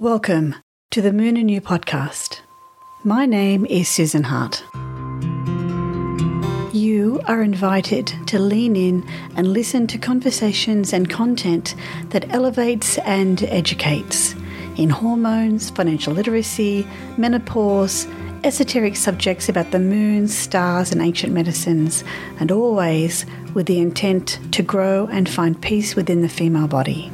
Welcome to the Moon and You podcast. My name is Susan Hart. You are invited to lean in and listen to conversations and content that elevates and educates in hormones, financial literacy, menopause, esoteric subjects about the moon, stars, and ancient medicines, and always with the intent to grow and find peace within the female body.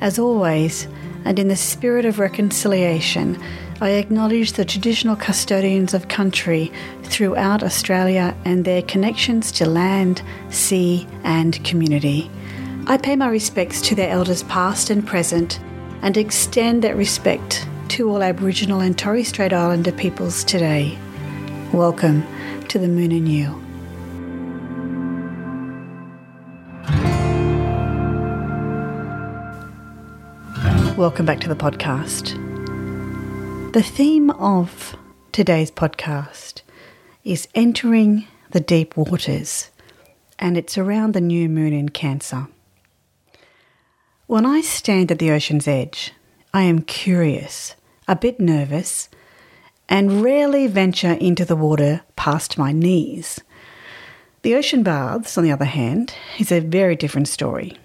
As always, and in the spirit of reconciliation, I acknowledge the traditional custodians of country throughout Australia and their connections to land, sea, and community. I pay my respects to their elders past and present and extend that respect to all Aboriginal and Torres Strait Islander peoples today. Welcome to the Moon and You. Welcome back to the podcast. The theme of today's podcast is entering the deep waters, and it's around the new moon in Cancer. When I stand at the ocean's edge, I am curious, a bit nervous, and rarely venture into the water past my knees. The ocean baths, on the other hand, is a very different story.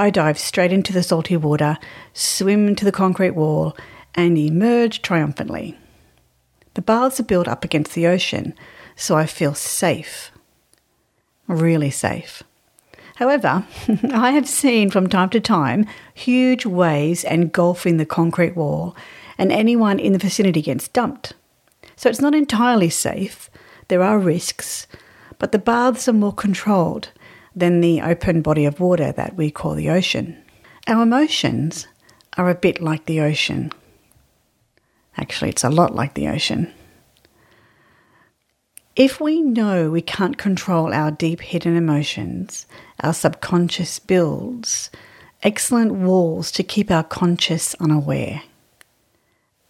I dive straight into the salty water, swim to the concrete wall, and emerge triumphantly. The baths are built up against the ocean, so I feel safe. Really safe. However, I have seen from time to time huge waves engulfing the concrete wall, and anyone in the vicinity gets dumped. So it's not entirely safe. There are risks, but the baths are more controlled than the open body of water that we call the ocean. Our emotions are a bit like the ocean. Actually, it's a lot like the ocean. If we know we can't control our deep hidden emotions, our subconscious builds excellent walls to keep our conscious unaware.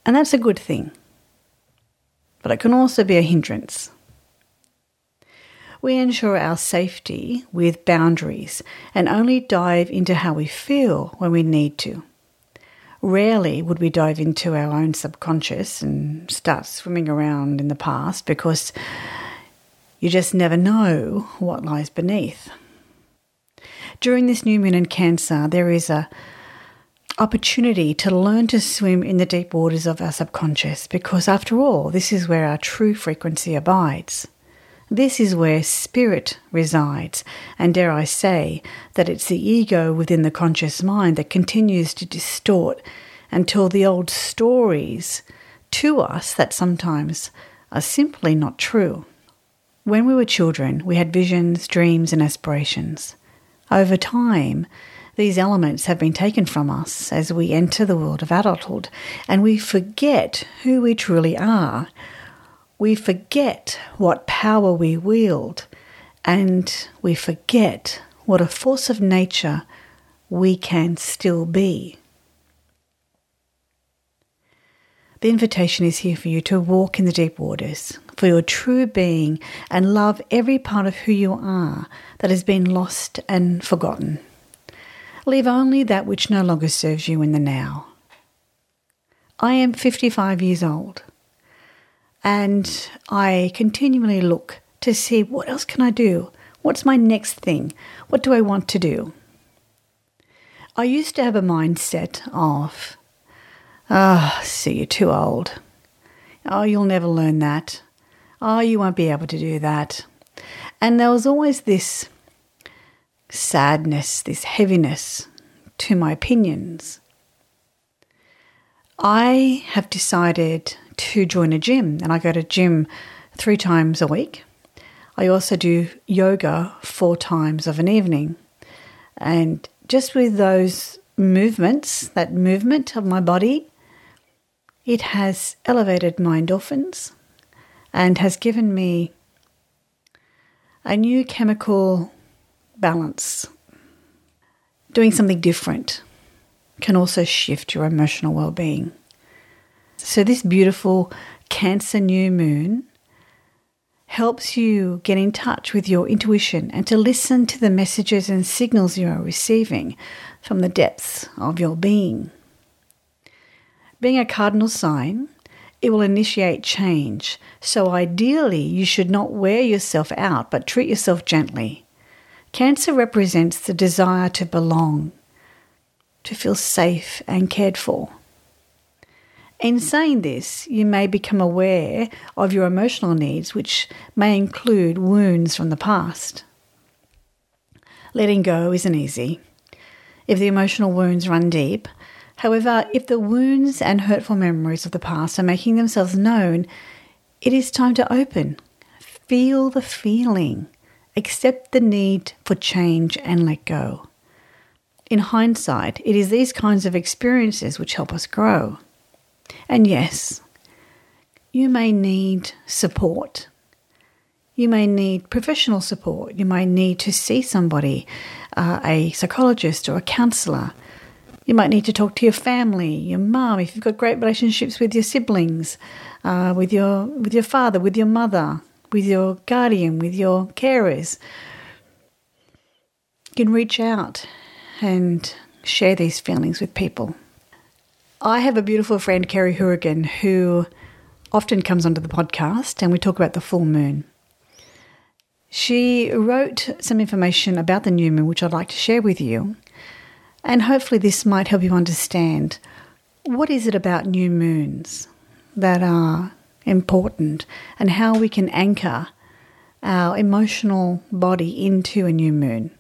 And that's a good thing. But it can also be a hindrance we ensure our safety with boundaries and only dive into how we feel when we need to. Rarely would we dive into our own subconscious and start swimming around in the past because you just never know what lies beneath. During this new moon in Cancer, there is a opportunity to learn to swim in the deep waters of our subconscious because, after all, this is where our true frequency abides. This is where spirit resides, and dare I say that it's the ego within the conscious mind that continues to distort and tell the old stories to us that sometimes are simply not true. When we were children, we had visions, dreams, and aspirations. Over time, these elements have been taken from us as we enter the world of adulthood, and we forget who we truly are we forget what power we wield and we forget what a force of nature we can still be. The invitation is here for you to walk in the deep waters, for your true being, and love every part of who you are that has been lost and forgotten. Leave only that which no longer serves you in the now. I am 55 years old. And I continually look to see what else can I do? What's my next thing? What do I want to do? I used to have a mindset of, ah, oh, see, you're too old. Oh, you'll never learn that. Oh, you won't be able to do that. And there was always this sadness, this heaviness to my opinions. I have decided to join a gym, and I go to gym three times a week. I also do yoga four times of an evening. And just with those movements, that movement of my body, it has elevated my endorphins and has given me a new chemical balance. Doing something different can also shift your emotional well being. So, this beautiful Cancer new moon helps you get in touch with your intuition and to listen to the messages and signals you are receiving from the depths of your being. Being a cardinal sign, it will initiate change. So, ideally, you should not wear yourself out, but treat yourself gently. Cancer represents the desire to belong, to feel safe and cared for. In saying this, you may become aware of your emotional needs, which may include wounds from the past. Letting go isn't easy. If the emotional wounds run deep, however, if the wounds and hurtful memories of the past are making themselves known, it is time to open. Feel the feeling, accept the need for change, and let go. In hindsight, it is these kinds of experiences which help us grow. And yes, you may need support. You may need professional support. You may need to see somebody, uh, a psychologist or a counsellor. You might need to talk to your family, your mum, if you've got great relationships with your siblings, uh, with your with your father, with your mother, with your guardian, with your carers. You can reach out and share these feelings with people. I have a beautiful friend, Kerry Hourigan, who often comes onto the podcast and we talk about the full moon. She wrote some information about the new moon, which I'd like to share with you. And hopefully, this might help you understand what is it about new moons that are important and how we can anchor our emotional body into a new moon.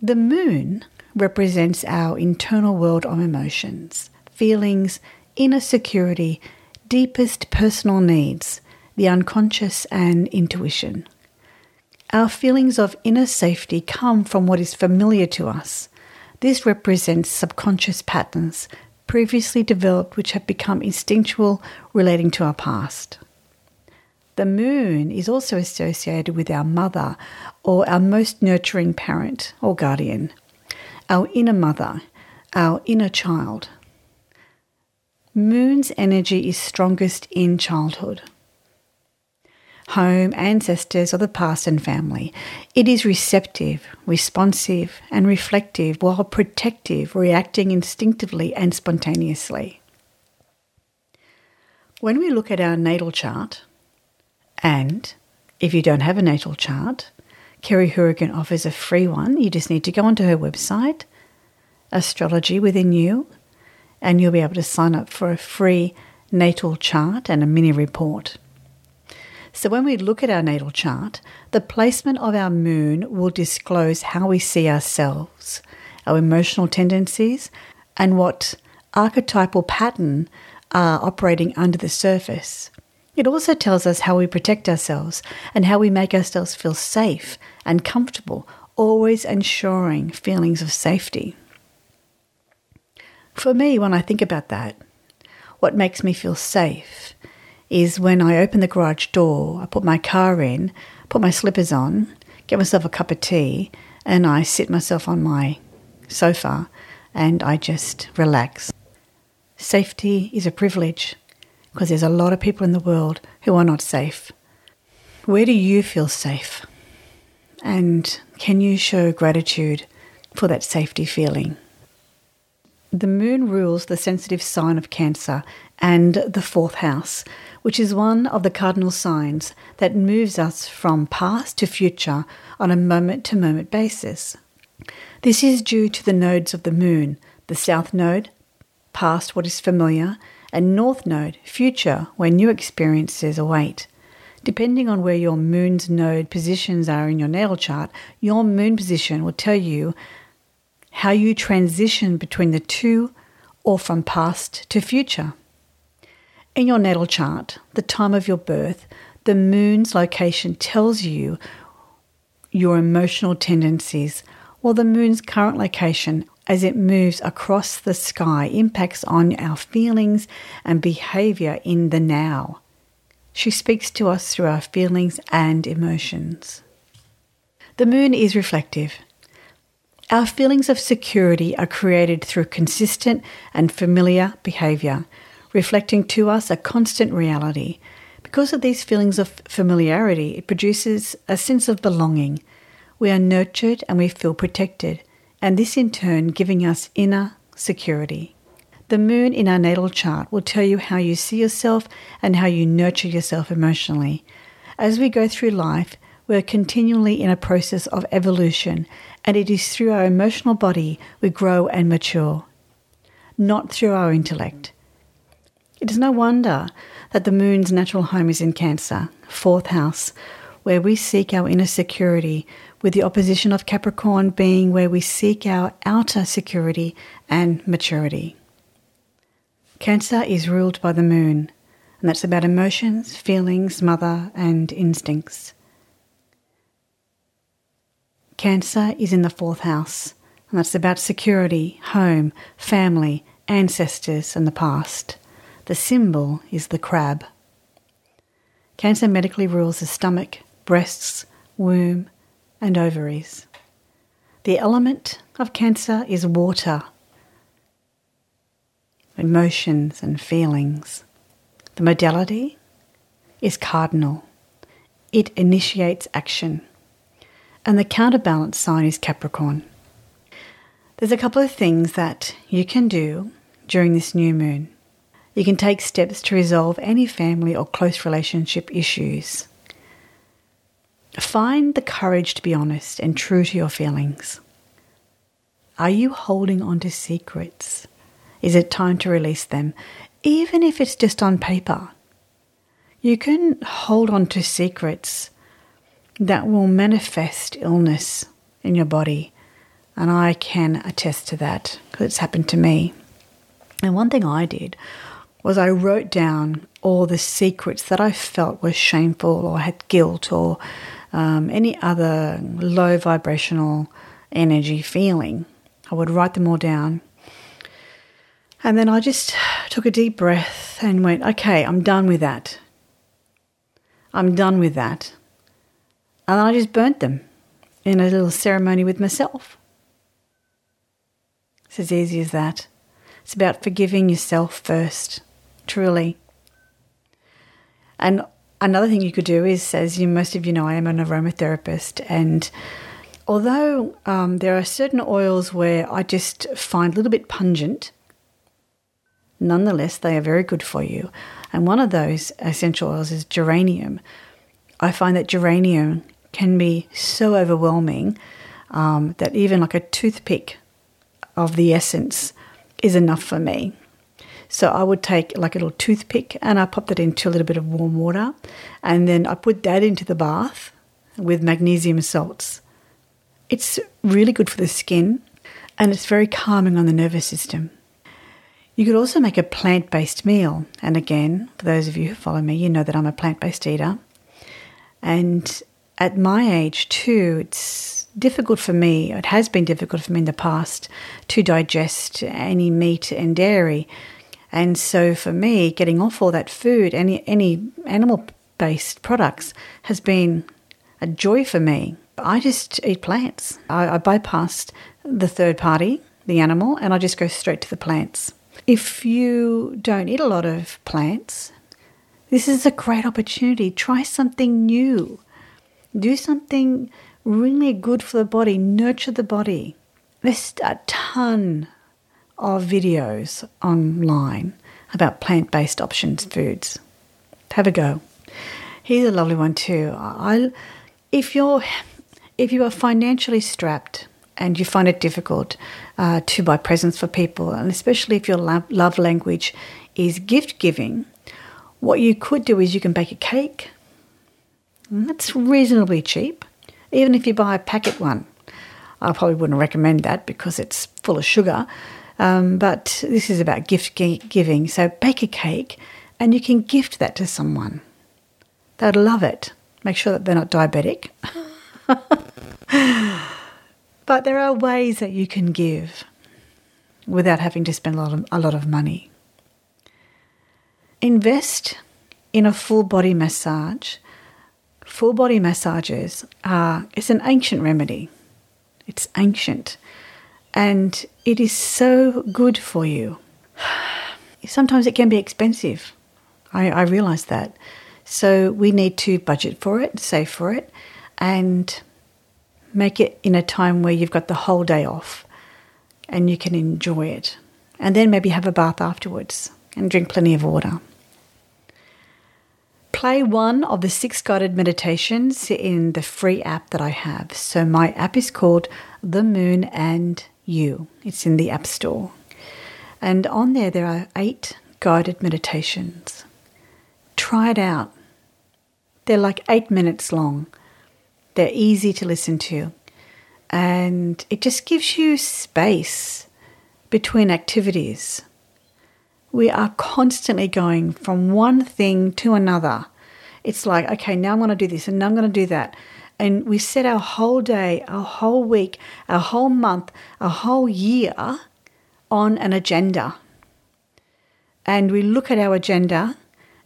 The moon represents our internal world of emotions feelings, inner security, deepest personal needs, the unconscious, and intuition. Our feelings of inner safety come from what is familiar to us. This represents subconscious patterns previously developed which have become instinctual relating to our past. The moon is also associated with our mother or our most nurturing parent or guardian, our inner mother, our inner child, Moon's energy is strongest in childhood. Home, ancestors, or the past and family. It is receptive, responsive, and reflective while protective, reacting instinctively and spontaneously. When we look at our natal chart, and if you don't have a natal chart, Kerry Hourigan offers a free one. You just need to go onto her website, Astrology Within You, and you'll be able to sign up for a free natal chart and a mini report. So, when we look at our natal chart, the placement of our moon will disclose how we see ourselves, our emotional tendencies, and what archetypal pattern are operating under the surface. It also tells us how we protect ourselves and how we make ourselves feel safe and comfortable, always ensuring feelings of safety. For me, when I think about that, what makes me feel safe is when I open the garage door, I put my car in, put my slippers on, get myself a cup of tea, and I sit myself on my sofa and I just relax. Safety is a privilege because there's a lot of people in the world who are not safe. Where do you feel safe? And can you show gratitude for that safety feeling? The moon rules the sensitive sign of Cancer and the fourth house, which is one of the cardinal signs that moves us from past to future on a moment to moment basis. This is due to the nodes of the moon the south node, past what is familiar, and north node, future, where new experiences await. Depending on where your moon's node positions are in your natal chart, your moon position will tell you how you transition between the two or from past to future. In your natal chart, the time of your birth, the moon's location tells you your emotional tendencies, while the moon's current location, as it moves across the sky, impacts on our feelings and behavior in the now. She speaks to us through our feelings and emotions. The moon is reflective. Our feelings of security are created through consistent and familiar behaviour, reflecting to us a constant reality. Because of these feelings of familiarity, it produces a sense of belonging. We are nurtured and we feel protected, and this in turn giving us inner security. The moon in our natal chart will tell you how you see yourself and how you nurture yourself emotionally. As we go through life, we're continually in a process of evolution, and it is through our emotional body we grow and mature, not through our intellect. It is no wonder that the moon's natural home is in Cancer, fourth house, where we seek our inner security, with the opposition of Capricorn being where we seek our outer security and maturity. Cancer is ruled by the moon, and that's about emotions, feelings, mother, and instincts. Cancer is in the fourth house, and that's about security, home, family, ancestors, and the past. The symbol is the crab. Cancer medically rules the stomach, breasts, womb, and ovaries. The element of Cancer is water emotions, and feelings. The modality is cardinal, it initiates action. And the counterbalance sign is Capricorn. There's a couple of things that you can do during this new moon. You can take steps to resolve any family or close relationship issues. Find the courage to be honest and true to your feelings. Are you holding on to secrets? Is it time to release them, even if it's just on paper? You can hold on to secrets that will manifest illness in your body, and I can attest to that because it's happened to me. And one thing I did was I wrote down all the secrets that I felt were shameful or had guilt or um, any other low vibrational energy feeling. I would write them all down and then I just took a deep breath and went, okay, I'm done with that. I'm done with that. And I just burnt them in a little ceremony with myself. It's as easy as that. It's about forgiving yourself first, truly. And another thing you could do is, as you most of you know, I am an aromatherapist, and although um, there are certain oils where I just find a little bit pungent, Nonetheless, they are very good for you. And one of those essential oils is geranium. I find that geranium can be so overwhelming um, that even like a toothpick of the essence is enough for me. So I would take like a little toothpick and I pop that into a little bit of warm water and then I put that into the bath with magnesium salts. It's really good for the skin and it's very calming on the nervous system. You could also make a plant based meal. And again, for those of you who follow me, you know that I'm a plant based eater. And at my age, too, it's difficult for me, it has been difficult for me in the past to digest any meat and dairy. And so for me, getting off all that food, any, any animal based products, has been a joy for me. I just eat plants. I, I bypassed the third party, the animal, and I just go straight to the plants. If you don't eat a lot of plants, this is a great opportunity. Try something new. Do something really good for the body. Nurture the body. There's a ton of videos online about plant based options foods. Have a go. Here's a lovely one too. I, if you're if you are financially strapped and you find it difficult uh, to buy presents for people, and especially if your love language is gift giving, what you could do is you can bake a cake. That's reasonably cheap, even if you buy a packet one. I probably wouldn't recommend that because it's full of sugar. Um, but this is about gift giving. So bake a cake and you can gift that to someone. They'd love it. Make sure that they're not diabetic. But there are ways that you can give without having to spend a lot of, a lot of money. Invest in a full body massage. Full body massages are it's an ancient remedy. It's ancient and it is so good for you. Sometimes it can be expensive. I, I realize that. So we need to budget for it, save for it, and make it in a time where you've got the whole day off and you can enjoy it And then maybe have a bath afterwards and drink plenty of water. Play one of the six guided meditations in the free app that I have. So, my app is called The Moon and You, it's in the App Store. And on there, there are eight guided meditations. Try it out. They're like eight minutes long, they're easy to listen to. And it just gives you space between activities. We are constantly going from one thing to another. It's like, okay, now I'm going to do this and now I'm going to do that. And we set our whole day, our whole week, our whole month, our whole year on an agenda. And we look at our agenda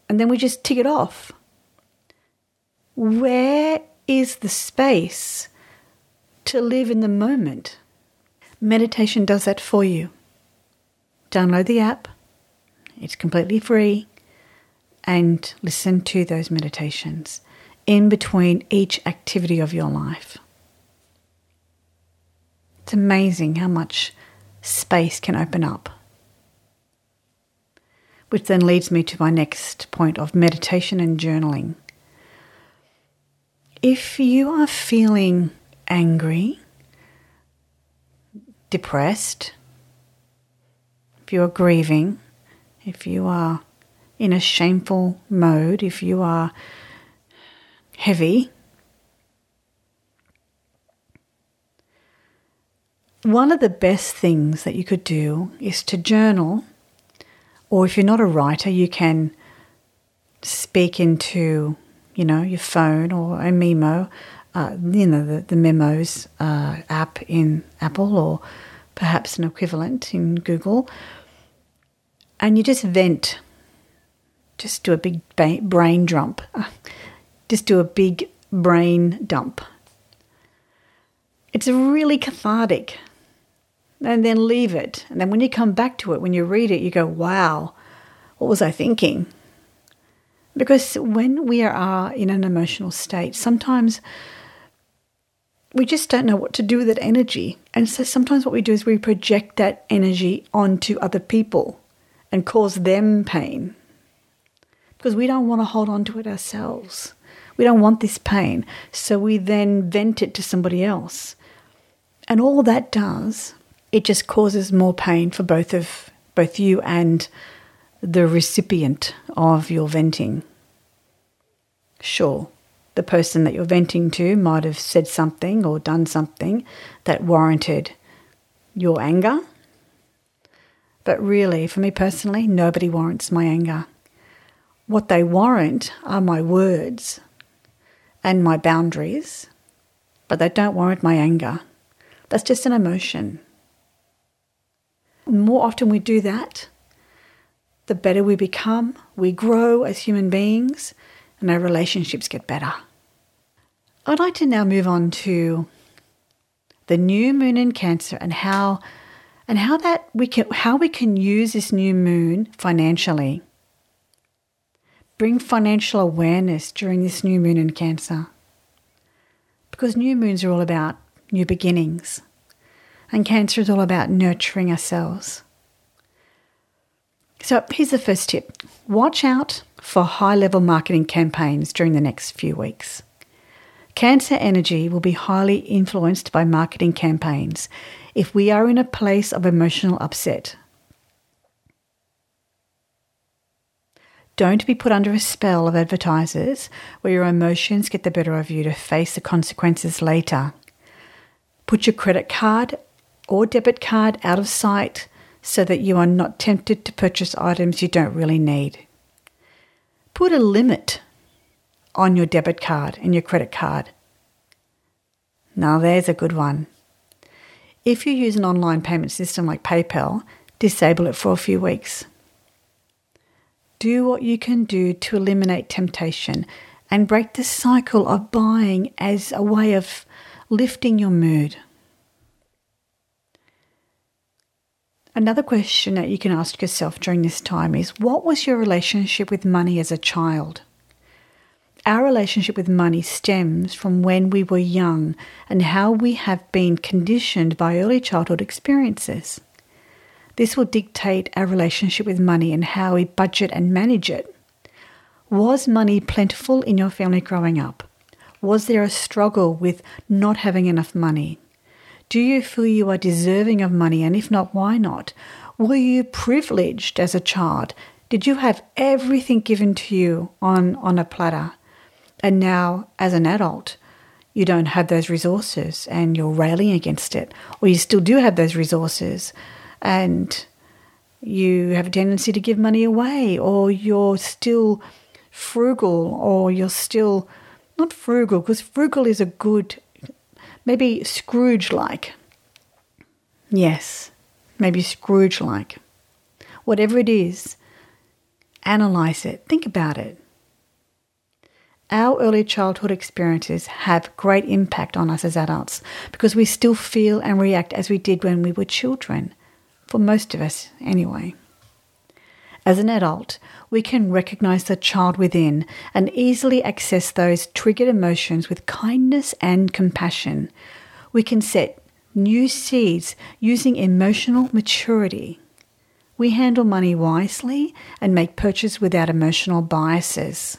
and then we just tick it off. Where is the space to live in the moment? Meditation does that for you. Download the app, it's completely free, and listen to those meditations in between each activity of your life. It's amazing how much space can open up. Which then leads me to my next point of meditation and journaling. If you are feeling angry, depressed, if you are grieving, if you are in a shameful mode, if you are heavy, One of the best things that you could do is to journal, or if you're not a writer, you can speak into, you know, your phone or a memo, uh, you know, the, the memos uh, app in Apple or perhaps an equivalent in Google, and you just vent. Just do a big brain dump. Just do a big brain dump. It's really cathartic and then leave it. And then when you come back to it, when you read it, you go, wow, what was I thinking? Because when we are in an emotional state, sometimes we just don't know what to do with that energy. And so sometimes what we do is we project that energy onto other people and cause them pain because we don't want to hold on to it ourselves. We don't want this pain. So we then vent it to somebody else. And all that does it just causes more pain for both of both you and the recipient of your venting. Sure, the person that you're venting to might have said something or done something that warranted your anger. But really, for me personally, nobody warrants my anger. What they warrant are my words and my boundaries, but they don't warrant my anger. That's just an emotion more often we do that, the better we become, we grow as human beings, and our relationships get better. I'd like to now move on to the new moon in Cancer and how and how that we can how we can use this new moon financially. Bring financial awareness during this new moon in Cancer. Because new moons are all about new beginnings. And Cancer is all about nurturing ourselves. So here's the first tip watch out for high level marketing campaigns during the next few weeks. Cancer energy will be highly influenced by marketing campaigns if we are in a place of emotional upset. Don't be put under a spell of advertisers where your emotions get the better of you to face the consequences later. Put your credit card or debit card out of sight so that you are not tempted to purchase items you don't really need. Put a limit on your debit card and your credit card. Now, there's a good one. If you use an online payment system like PayPal, disable it for a few weeks. Do what you can do to eliminate temptation and break the cycle of buying as a way of lifting your mood. Another question that you can ask yourself during this time is what was your relationship with money as a child? Our relationship with money stems from when we were young and how we have been conditioned by early childhood experiences. This will dictate our relationship with money and how we budget and manage it. Was money plentiful in your family growing up? Was there a struggle with not having enough money? Do you feel you are deserving of money? And if not, why not? Were you privileged as a child? Did you have everything given to you on, on a platter? And now, as an adult, you don't have those resources and you're railing against it, or you still do have those resources and you have a tendency to give money away, or you're still frugal, or you're still not frugal, because frugal is a good, maybe Scrooge like. Yes, maybe Scrooge like. Whatever it is, analyze it, think about it. Our early childhood experiences have great impact on us as adults because we still feel and react as we did when we were children, for most of us anyway. As an adult, we can recognize the child within and easily access those triggered emotions with kindness and compassion. We can set new seeds using emotional maturity. We handle money wisely and make purchases without emotional biases.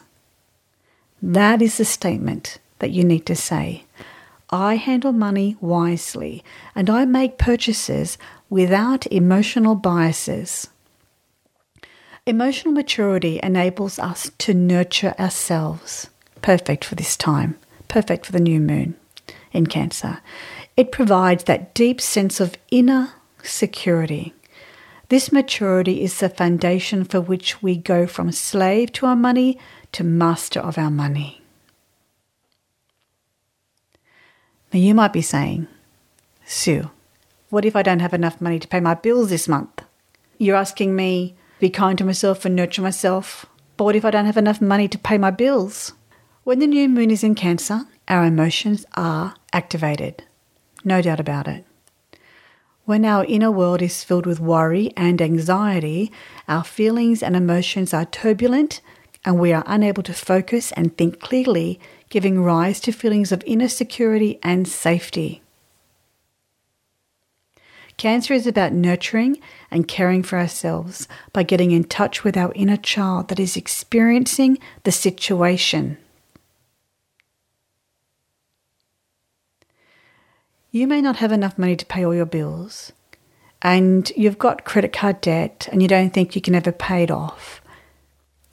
That is the statement that you need to say. I handle money wisely and I make purchases without emotional biases. Emotional maturity enables us to nurture ourselves. Perfect for this time, perfect for the new moon in Cancer. It provides that deep sense of inner security. This maturity is the foundation for which we go from slave to our money to master of our money. Now, you might be saying, Sue, what if I don't have enough money to pay my bills this month? You're asking me be kind to myself and nurture myself, but what if I don't have enough money to pay my bills? When the new moon is in Cancer, our emotions are activated. No doubt about it. When our inner world is filled with worry and anxiety, our feelings and emotions are turbulent and we are unable to focus and think clearly, giving rise to feelings of inner security and safety. Cancer is about nurturing and caring for ourselves by getting in touch with our inner child that is experiencing the situation. You may not have enough money to pay all your bills, and you've got credit card debt and you don't think you can ever pay it off.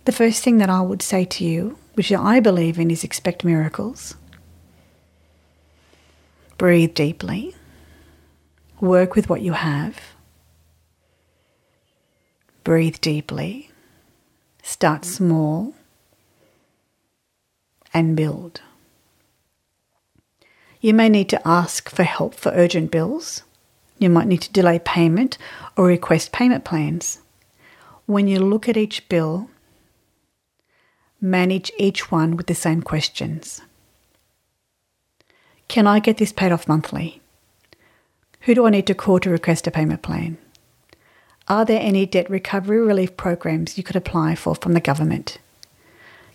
The first thing that I would say to you, which I believe in, is expect miracles. Breathe deeply. Work with what you have. Breathe deeply. Start small and build. You may need to ask for help for urgent bills. You might need to delay payment or request payment plans. When you look at each bill, manage each one with the same questions. Can I get this paid off monthly? Who do I need to call to request a payment plan? Are there any debt recovery relief programs you could apply for from the government?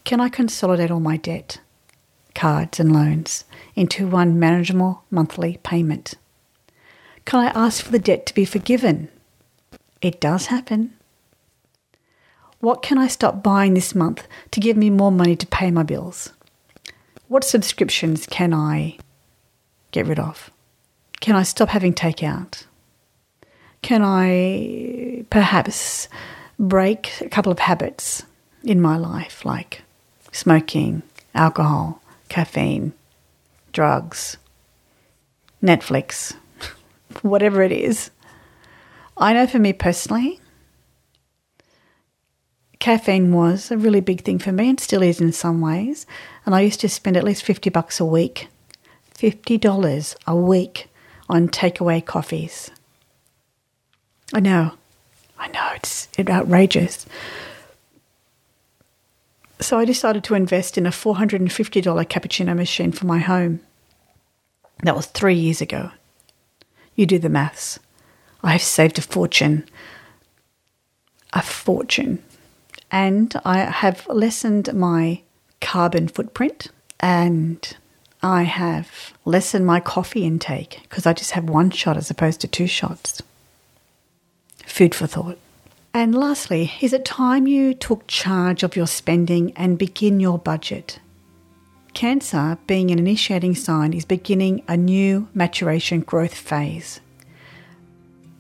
Can I consolidate all my debt, cards, and loans into one manageable monthly payment? Can I ask for the debt to be forgiven? It does happen. What can I stop buying this month to give me more money to pay my bills? What subscriptions can I get rid of? Can I stop having takeout? Can I perhaps break a couple of habits in my life, like smoking, alcohol, caffeine, drugs, Netflix, whatever it is? I know for me personally, caffeine was a really big thing for me and still is in some ways. And I used to spend at least 50 bucks a week, $50 a week on takeaway coffees. I know, I know, it's outrageous. So I decided to invest in a $450 cappuccino machine for my home. That was three years ago. You do the maths. I have saved a fortune. A fortune. And I have lessened my carbon footprint and I have lessened my coffee intake because I just have one shot as opposed to two shots. Food for thought. And lastly, is it time you took charge of your spending and begin your budget? Cancer, being an initiating sign, is beginning a new maturation growth phase.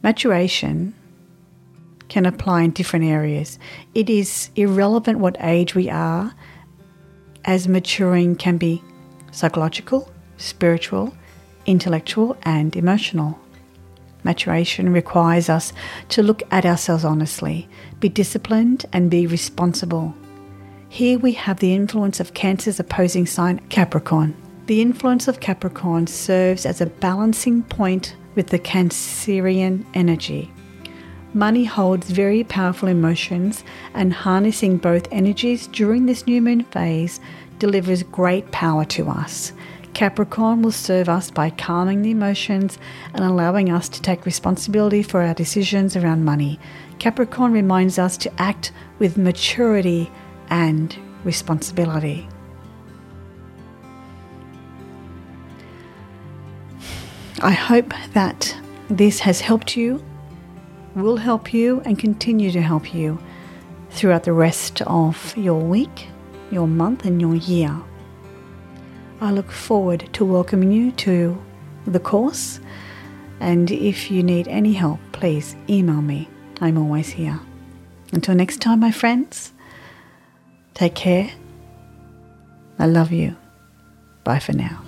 Maturation can apply in different areas. It is irrelevant what age we are, as maturing can be psychological, spiritual, intellectual, and emotional. Maturation requires us to look at ourselves honestly, be disciplined, and be responsible. Here we have the influence of Cancer's opposing sign, Capricorn. The influence of Capricorn serves as a balancing point with the Cancerian energy. Money holds very powerful emotions, and harnessing both energies during this new moon phase delivers great power to us. Capricorn will serve us by calming the emotions and allowing us to take responsibility for our decisions around money. Capricorn reminds us to act with maturity and responsibility. I hope that this has helped you, will help you, and continue to help you throughout the rest of your week, your month, and your year. I look forward to welcoming you to the course. And if you need any help, please email me. I'm always here. Until next time, my friends. Take care. I love you. Bye for now.